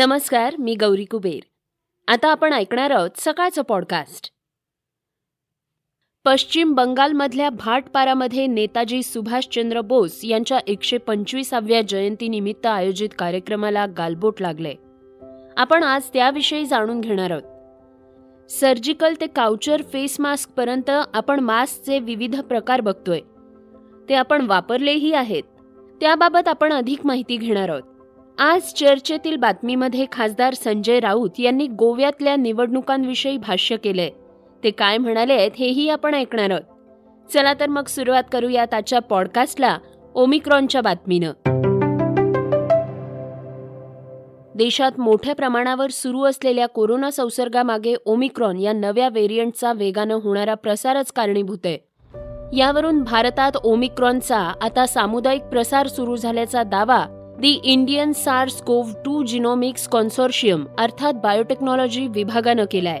नमस्कार मी गौरी कुबेर. आता आपण ऐकणार आहोत सकाळचं पॉडकास्ट पश्चिम बंगालमधल्या भाटपारामध्ये नेताजी सुभाषचंद्र बोस यांच्या एकशे पंचवीसाव्या जयंतीनिमित्त आयोजित कार्यक्रमाला गालबोट लागले. आपण आज त्याविषयी जाणून घेणार आहोत. सर्जिकल ते काउचर फेस मास्क पर्यंत आपण मास्कचे विविध प्रकार बघतोय. ते आपण वापरलेही आहेत. त्याबाबत आपण अधिक माहिती घेणार आहोत. आज चर्चेतील बातमीमध्ये खासदार संजय राऊत यांनी गोव्यातल्या निवडणुकांविषयी भाष्य केलंय. ते काय म्हणाले आहेत हेही आपण ऐकणार आहोत. चला तर मग सुरुवात करूयात आजच्या पॉडकास्टला ओमिक्रॉनच्या बातमीनं. देशात मोठ्या प्रमाणावर सुरू असलेल्या कोरोना संसर्गामागे ओमिक्रॉन या नव्या व्हेरियंटचा वेगानं होणारा प्रसारच कारणीभूत आहे. यावरून भारतात ओमिक्रॉनचा आता सामुदायिक प्रसार सुरू झाल्याचा दावा the Indian SARS CoV two genomics consortium अर्थात बायोटेक्नॉलॉजी विभागानं केलाय.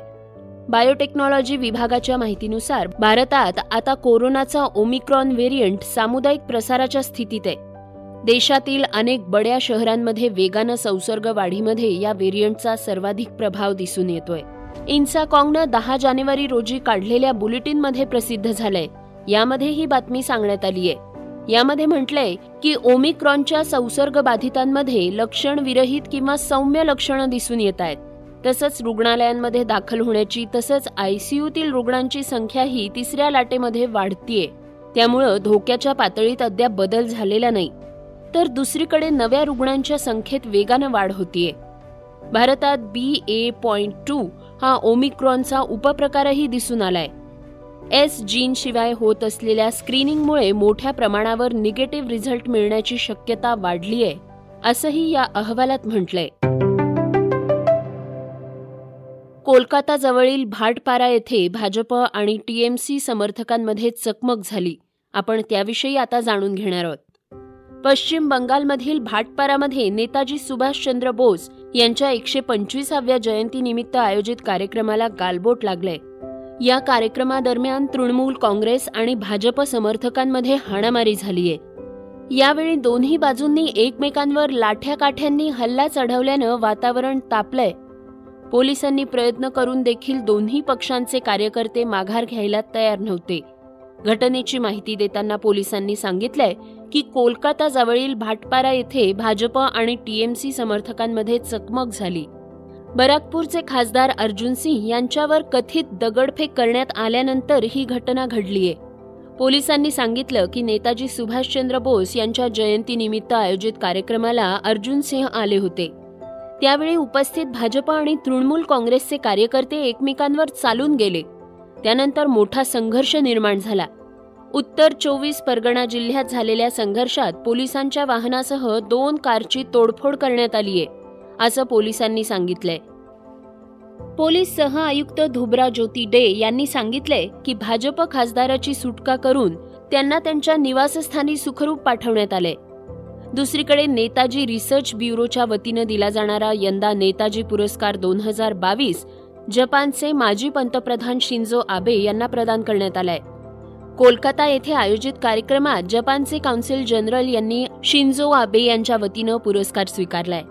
बायोटेक्नॉलॉजी विभागाच्या माहितीनुसार भारतात आता कोरोनाचा ओमिक्रॉन व्हेरियंट सामुदायिक प्रसाराच्या स्थितीत आहे. देशातील अनेक बड्या शहरांमध्ये वेगानं संसर्ग वाढीमध्ये या व्हेरियंटचा सर्वाधिक प्रभाव दिसून येतोय. इन्साकॉंगनं दहा जानेवारी रोजी काढलेल्या बुलेटिनमध्ये प्रसिद्ध झालंय. यामध्ये ही बातमी सांगण्यात आली आहे यामध्ये म्हटलंय की ओमिक्रॉनच्या संसर्ग बाधितांमध्ये लक्षण विरहित किंवा सौम्य लक्षणं दिसून येत आहेत. तसंच रुग्णालयांमध्ये दाखल होण्याची तसंच आयसीयूतील रुग्णांची संख्याही तिसऱ्या लाटेमध्ये वाढतीये. त्यामुळं धोक्याच्या पातळीत अद्याप बदल झालेला नाही. तर दुसरीकडे नव्या रुग्णांच्या संख्येत वेगानं वाढ होतीये. भारतात बी ए पॉइंट टू हा ओमिक्रॉनचा उपप्रकारही दिसून आलाय. एस जीन शिवाय होत असलेल्या स्क्रीनिंगमुळे मोठ्या प्रमाणावर निगेटिव्ह रिझल्ट मिळण्याची शक्यता वाढली आहे असंही या अहवालात म्हटलंय. कोलकाता जवळील भाटपारा येथे भाजप आणि टीएमसी समर्थकांमध्ये चकमक झाली. आपण त्याविषयी आता जाणून घेणार आहोत. पश्चिम बंगालमधील भाटपारामध्ये नेताजी सुभाषचंद्र बोस यांच्या एकशे पंचवीसाव्या जयंतीनिमित्त आयोजित कार्यक्रमाला गालबोट लागलंय. या कार्यक्रमादरम्यान तृणमूल काँग्रेस आणि भाजप समर्थकांमध्ये हाणामारी झालीय. यावेळी दोन्ही बाजूंनी एकमेकांवर लाठ्या काठ्यांनी हल्ला चढवल्यानं वातावरण तापलंय. पोलिसांनी प्रयत्न करून देखील दोन्ही पक्षांचे कार्यकर्ते माघार घ्यायला तयार नव्हते. घटनेची माहिती देताना पोलिसांनी सांगितलंय की कोलकाता जवळील भाटपारा येथे भाजप आणि टीएमसी समर्थकांमध्ये चकमक झाली. बराकपूरचे खासदार अर्जुन सिंह यांच्यावर कथित दगडफेक करण्यात आल्यानंतर ही घटना घडलीय. पोलिसांनी सांगितलं की नेताजी सुभाषचंद्र बोस यांच्या जयंतीनिमित्त आयोजित कार्यक्रमाला अर्जुन सिंह आले होते. त्यावेळी उपस्थित भाजप आणि तृणमूल काँग्रेसचे कार्यकर्ते एकमेकांवर चालून गेले. त्यानंतर मोठा संघर्ष निर्माण झाला. उत्तर चोवीस परगणा जिल्ह्यात झालेल्या संघर्षात पोलिसांच्या वाहनासह दोन कारची तोडफोड करण्यात आली आहे असं पोलिसांनी सांगितलंय. पोलीस सह आयुक्त धुब्रा ज्योती डे यांनी सांगितलंय की भाजप खासदाराची सुटका करून त्यांना त्यांच्या निवासस्थानी सुखरूप पाठवण्यात आले दुसरीकडे नेताजी रिसर्च ब्युरोच्या वतीनं दिला जाणारा यंदा नेताजी पुरस्कार दोन हजार बावीस जपानचे माजी पंतप्रधान शिंजो आबे यांना प्रदान करण्यात आलाय. कोलकाता येथे आयोजित कार्यक्रमात जपानचे काउन्सिल जनरल यांनी शिंजो आबे यांच्या वतीनं पुरस्कार स्वीकारलाय.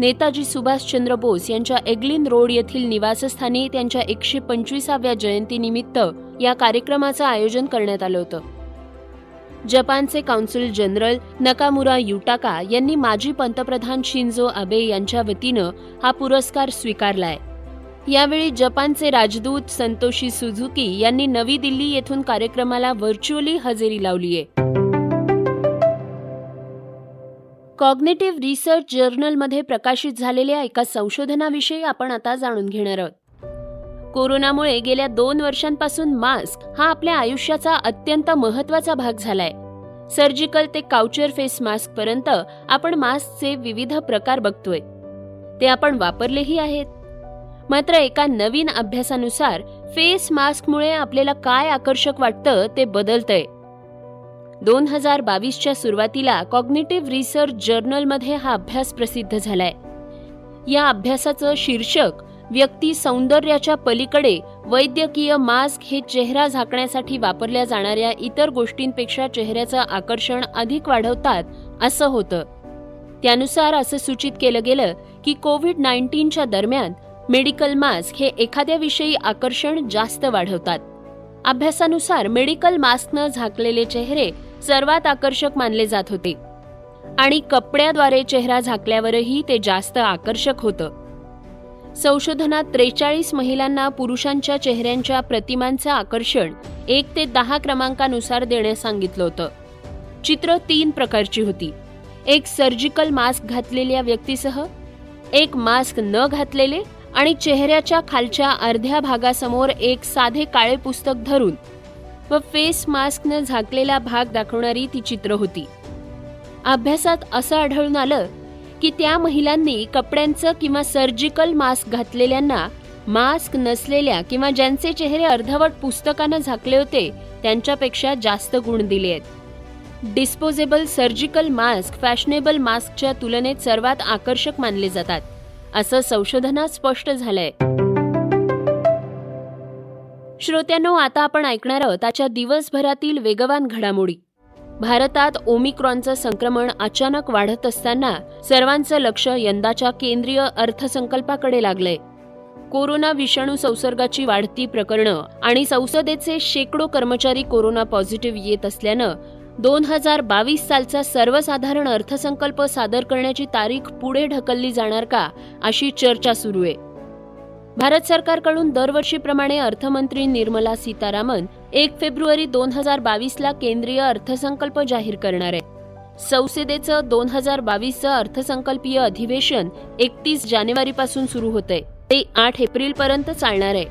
नेताजी सुभाषचंद्र बोस यांच्या एग्लिन रोड येथील निवासस्थानी त्यांच्या एकशे पंचवीसाव्या जयंतीनिमित्त या कार्यक्रमाचं आयोजन करण्यात आलं होतं. जपानचे काउन्सिल जनरल नकामुरा युटाका यांनी माजी पंतप्रधान शिंजो आबे यांच्या वतीनं हा पुरस्कार स्वीकारलाय. यावेळी जपानचे राजदूत संतोषी सुझुकी यांनी नवी दिल्ली येथून कार्यक्रमाला व्हर्च्युअली हजेरी लावलीय. कॉग्नेटिव्ह रिसर्च जर्नलमध्ये प्रकाशित झालेल्या एका संशोधनाविषयी आपण आता जाणून घेणार आहोत. कोरोनामुळे गेल्या दोन वर्षांपासून मास्क हा आपल्या आयुष्याचा अत्यंत महत्त्वाचा भाग झालाय. सर्जिकल ते काउचर फेस मास्क पर्यंत आपण मास्कचे विविध प्रकार बघतोय. ते आपण वापरलेही आहेत. मात्र एका नवीन अभ्यासानुसार फेस मास्कमुळे आपल्याला काय आकर्षक वाटतं ते बदलतंय. दोन हजार बावीसच्या सुरुवातीला कॉग्नेटिव्ह रिसर्च जर्नलमध्ये हा अभ्यास प्रसिद्ध झालाय. या अभ्यासाचं शीर्षक व्यक्ती सौंदर्याच्या पलीकडे वैद्यकीय मास्क हे चेहरा झाकण्यासाठी वापरल्या जाणाऱ्या इतर गोष्टींपेक्षा चेहऱ्याचं आकर्षण अधिक वाढवतात असं होतं. त्यानुसार असं सूचित केलं गेलं की कोविड नाईन्टीनच्या दरम्यान मेडिकल मास्क हे एखाद्याविषयी आकर्षण जास्त वाढवतात. अभ्यासानुसार मेडिकल मास्कनं झाकलेले चेहरे सर्वात आकर्षक मानले जात होते. आणि कपड्याद्वारे चेहरा झाकल्यावरही ते जास्त आकर्षक होतं. संशोधनात त्रेचाळीस महिलांना पुरुषांच्या चेहऱ्यांच्या प्रतिमांचं आकर्षण एक ते दहा क्रमांकानुसार देण्यास सांगितलं होतं. चित्र तीन प्रकारची होती. एक सर्जिकल मास्क घातलेल्या व्यक्तीसह एक मास्क न घातलेले आणि चेहऱ्याच्या खालच्या अर्ध्या भागासमोर एक साधे काळे पुस्तक धरून व फेस मास्कनं झाकलेला भाग दाखवणारी ती चित्र होती. अभ्यासात असं आढळून आलं की त्या महिलांनी कपड्यांचं किंवा सर्जिकल मास्क घातलेल्यांना मास्क नसलेल्या किंवा ज्यांचे चेहरे अर्धवट पुस्तकानं झाकले होते त्यांच्यापेक्षा जास्त गुण दिले आहेत. डिस्पोजेबल सर्जिकल मास्क फॅशनेबल मास्कच्या तुलनेत सर्वात आकर्षक मानले जातात. असं संशोधनात स्पष्ट झालंय. श्रोत्यांनो आता आपण ऐकणार आहोत त्याच्या दिवसभरातील वेगवान घडामोडी. भारतात ओमिक्रॉनचं संक्रमण अचानक वाढत असताना सर्वांचं लक्ष यंदाच्या केंद्रीय अर्थसंकल्पाकडे लागलंय. कोरोना विषाणू संसर्गाची वाढती प्रकरणं आणि संसदेचे शेकडो कर्मचारी कोरोना पॉझिटिव्ह येत असल्यानं दोन हजार बावीस सालचा सर्वसाधारण अर्थसंकल्प सादर करण्याची तारीख पुढे ढकलली जाणार का अशी चर्चा सुरू आहे. भारत सरकारकडून दरवर्षीप्रमाणे अर्थमंत्री निर्मला सीतारामन एक फेब्रुवारी दोन हजार बावीसला केंद्रीय अर्थसंकल्प जाहीर करणार आहे संसदेचं दोन हजार बावीसचं अर्थसंकल्पीय अधिवेशन एकतीस जानेवारीपासून सुरू होतंय. ते आठ एप्रिलपर्यंत चालणार आहे.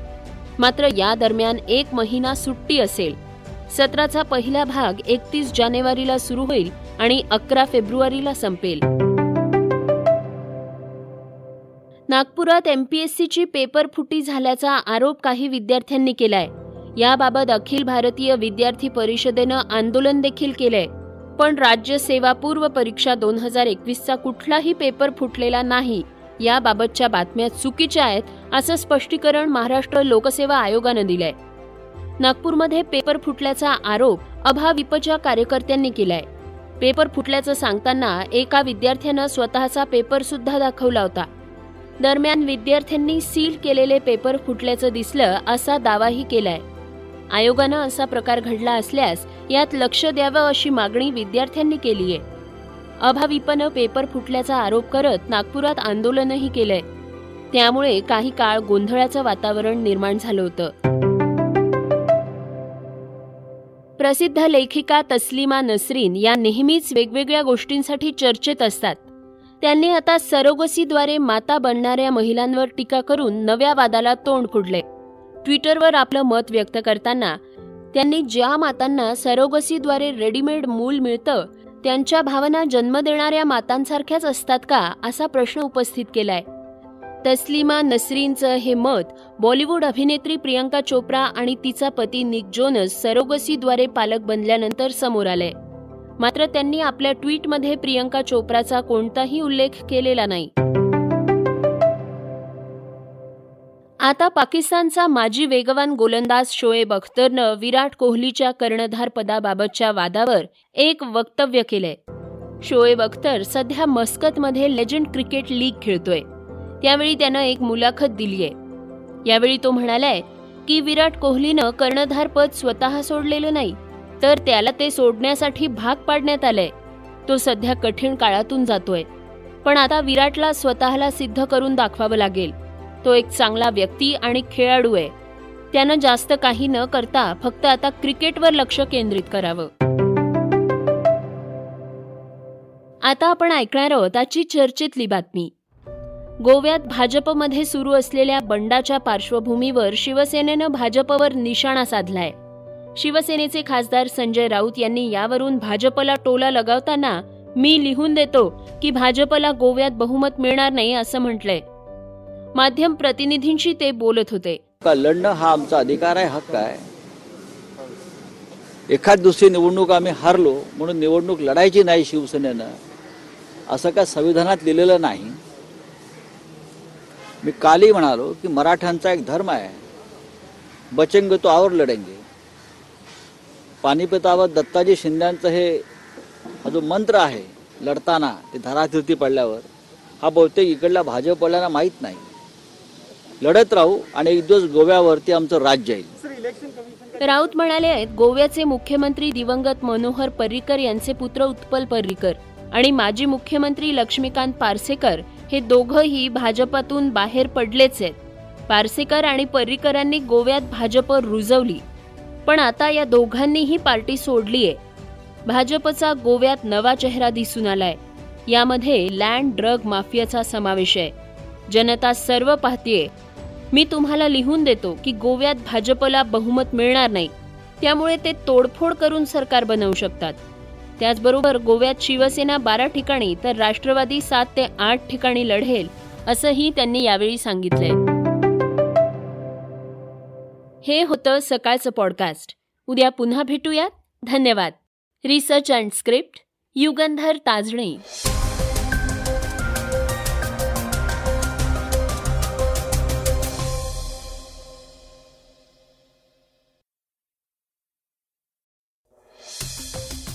मात्र या दरम्यान एक महिना सुट्टी असेल. सत्राचा पहिला भाग एकतीस जानेवारीला सुरू होईल आणि अकरा फेब्रुवारीला संपेल. नागपुरात एमपीएससीची पेपर फुटी झाल्याचा आरोप काही विद्यार्थ्यांनी केलाय. याबाबत अखिल भारतीय विद्यार्थी परिषदेनं आंदोलन देखील केलंय. पण राज्य सेवापूर्व परीक्षा दोन हजार एकवीसचा कुठलाही पेपर फुटलेला नाही. याबाबतच्या बातम्या चुकीच्या आहेत असं स्पष्टीकरण महाराष्ट्र लोकसेवा आयोगानं दिलंय. नागपूरमध्ये पेपर फुटल्याचा आरोप अभाविपच्या कार्यकर्त्यांनी केलाय. पेपर फुटल्याचं सांगताना एका विद्यार्थ्यानं स्वतःचा पेपर सुद्धा दाखवला होता. दरम्यान विद्यार्थ्यांनी सील केलेले पेपर फुटल्याचं दिसलं असा दावाही केलाय. आयोगानं असा प्रकार घडला असल्यास यात लक्ष द्यावं अशी मागणी विद्यार्थ्यांनी केलीय. अभाविपनं पेपर फुटल्याचा आरोप करत नागपुरात आंदोलनही केलंय. त्यामुळे काही काळ गोंधळाचं वातावरण निर्माण झालं होतं. प्रसिद्ध लेखिका तस्लिमा नसरीन या नेहमीच वेगवेगळ्या गोष्टींसाठी चर्चेत असतात. त्यांनी आता सरोगसीद्वारे माता बनणाऱ्या महिलांवर टीका करून नव्या वादाला तोंड कुडले. ट्विटरवर आपलं मत व्यक्त करताना त्यांनी ज्या मातांना सरोगसीद्वारे रेडीमेड मूल मिळतं त्यांच्या भावना जन्म देणाऱ्या मातांसारख्याच असतात का असा प्रश्न उपस्थित केलाय. तस्लिमा नसरीनचं हे मत बॉलिवूड अभिनेत्री प्रियंका चोप्रा आणि तिचा पती निक जोनस सरोगसीद्वारे पालक बनल्यानंतर समोर आलंय मात्र त्यांनी आपल्या ट्विटमध्ये प्रियंका चोप्राचा कोणताही उल्लेख केलेला नाही. आता पाकिस्तानचा माजी वेगवान गोलंदाज शोएब अख्तरनं विराट कोहलीच्या कर्णधार पदाबाबतच्या वादावर एक वक्तव्य केलंय. शोएब अख्तर सध्या मस्कतमध्ये लेजंड क्रिकेट लीग खेळतोय. त्यावेळी त्यानं एक मुलाखत दिलीय यावेळी तो म्हणालाय की विराट कोहलीनं कर्णधार पद स्वतः सोडलेलं नाही तर त्याला ते सोडण्यासाठी भाग पाडण्यात आलंय. तो सध्या कठीण काळातून जातोय. पण आता विराटला स्वतःला सिद्ध करून दाखवावं लागेल. तो एक चांगला व्यक्ती आणि खेळाडू आहे. त्यानं जास्त काही न करता फक्त आता क्रिकेटवर लक्ष केंद्रित करावं. आता आपण ऐकणार आहोत आजची चर्चेतली बातमी. गोव्यात भाजपमध्ये सुरू असलेल्या बंडाच्या पार्श्वभूमीवर शिवसेनेनं भाजपवर निशाणा साधलाय. शिवसेनेचे खासदार संजय राऊत यांनी यावरून भाजपला टोला लगावताना मी लिहून देतो की भाजपला गोव्यात बहुमत मिळणार नाही असं म्हटलंय. माध्यम प्रतिनिधींशी ते बोलत होते. का लढणं हा आमचा अधिकार आहे हक्क आहे. एखाद दुसरी निवडणूक आम्ही हारलो म्हणून निवडणूक लढायची नाही शिवसेनेनं असं काय संविधानात लिहिलेलं नाही? मी कालही म्हणालो की मराठ्यांचा एक धर्म आहे. बचंग तो आवर लढेंगे पानिपतावर दत्ताजी शिंद्यांचं हे हा जो मंत्र आहे लढताना ते धरातीर्थी पडल्यावर हा बहुतेक इकडल्या भाजपवाल्यांना माहीत नाही. लढत राहू आणि एक दिवस गोव्यावरती आमचं राज्य येईल. राऊत म्हणाले आहेत गोव्याचे मुख्यमंत्री दिवंगत मनोहर पर्रिकर यांचे पुत्र उत्पल पर्रिकर आणि माजी मुख्यमंत्री लक्ष्मीकांत पारसेकर हे दोघंही भाजपातून बाहेर पडलेच आहेत. पारसेकर आणि पर्रिकरांनी गोव्यात भाजप रुजवली. पण आता या दोघांनीही पार्टी सोडली आहे भाजपचा गोव्यात नवा चेहरा दिसून आलाय. यामध्ये लँड ड्रग माफियाचा समावेश आहे. जनता सर्व पाहतीये. मी तुम्हाला लिहून देतो की गोव्यात भाजपला बहुमत मिळणार नाही. त्यामुळे ते तोडफोड करून सरकार बनवू शकतात. त्याचबरोबर गोव्यात शिवसेना बारा ठिकाणी तर राष्ट्रवादी सात ते आठ ठिकाणी लढेल असंही त्यांनी यावेळी सांगितलंय. हे होतं सकाळचं पॉडकास्ट उद्या पुन्हा भेटूयात. धन्यवाद. Research and script Yugandhar Tajne.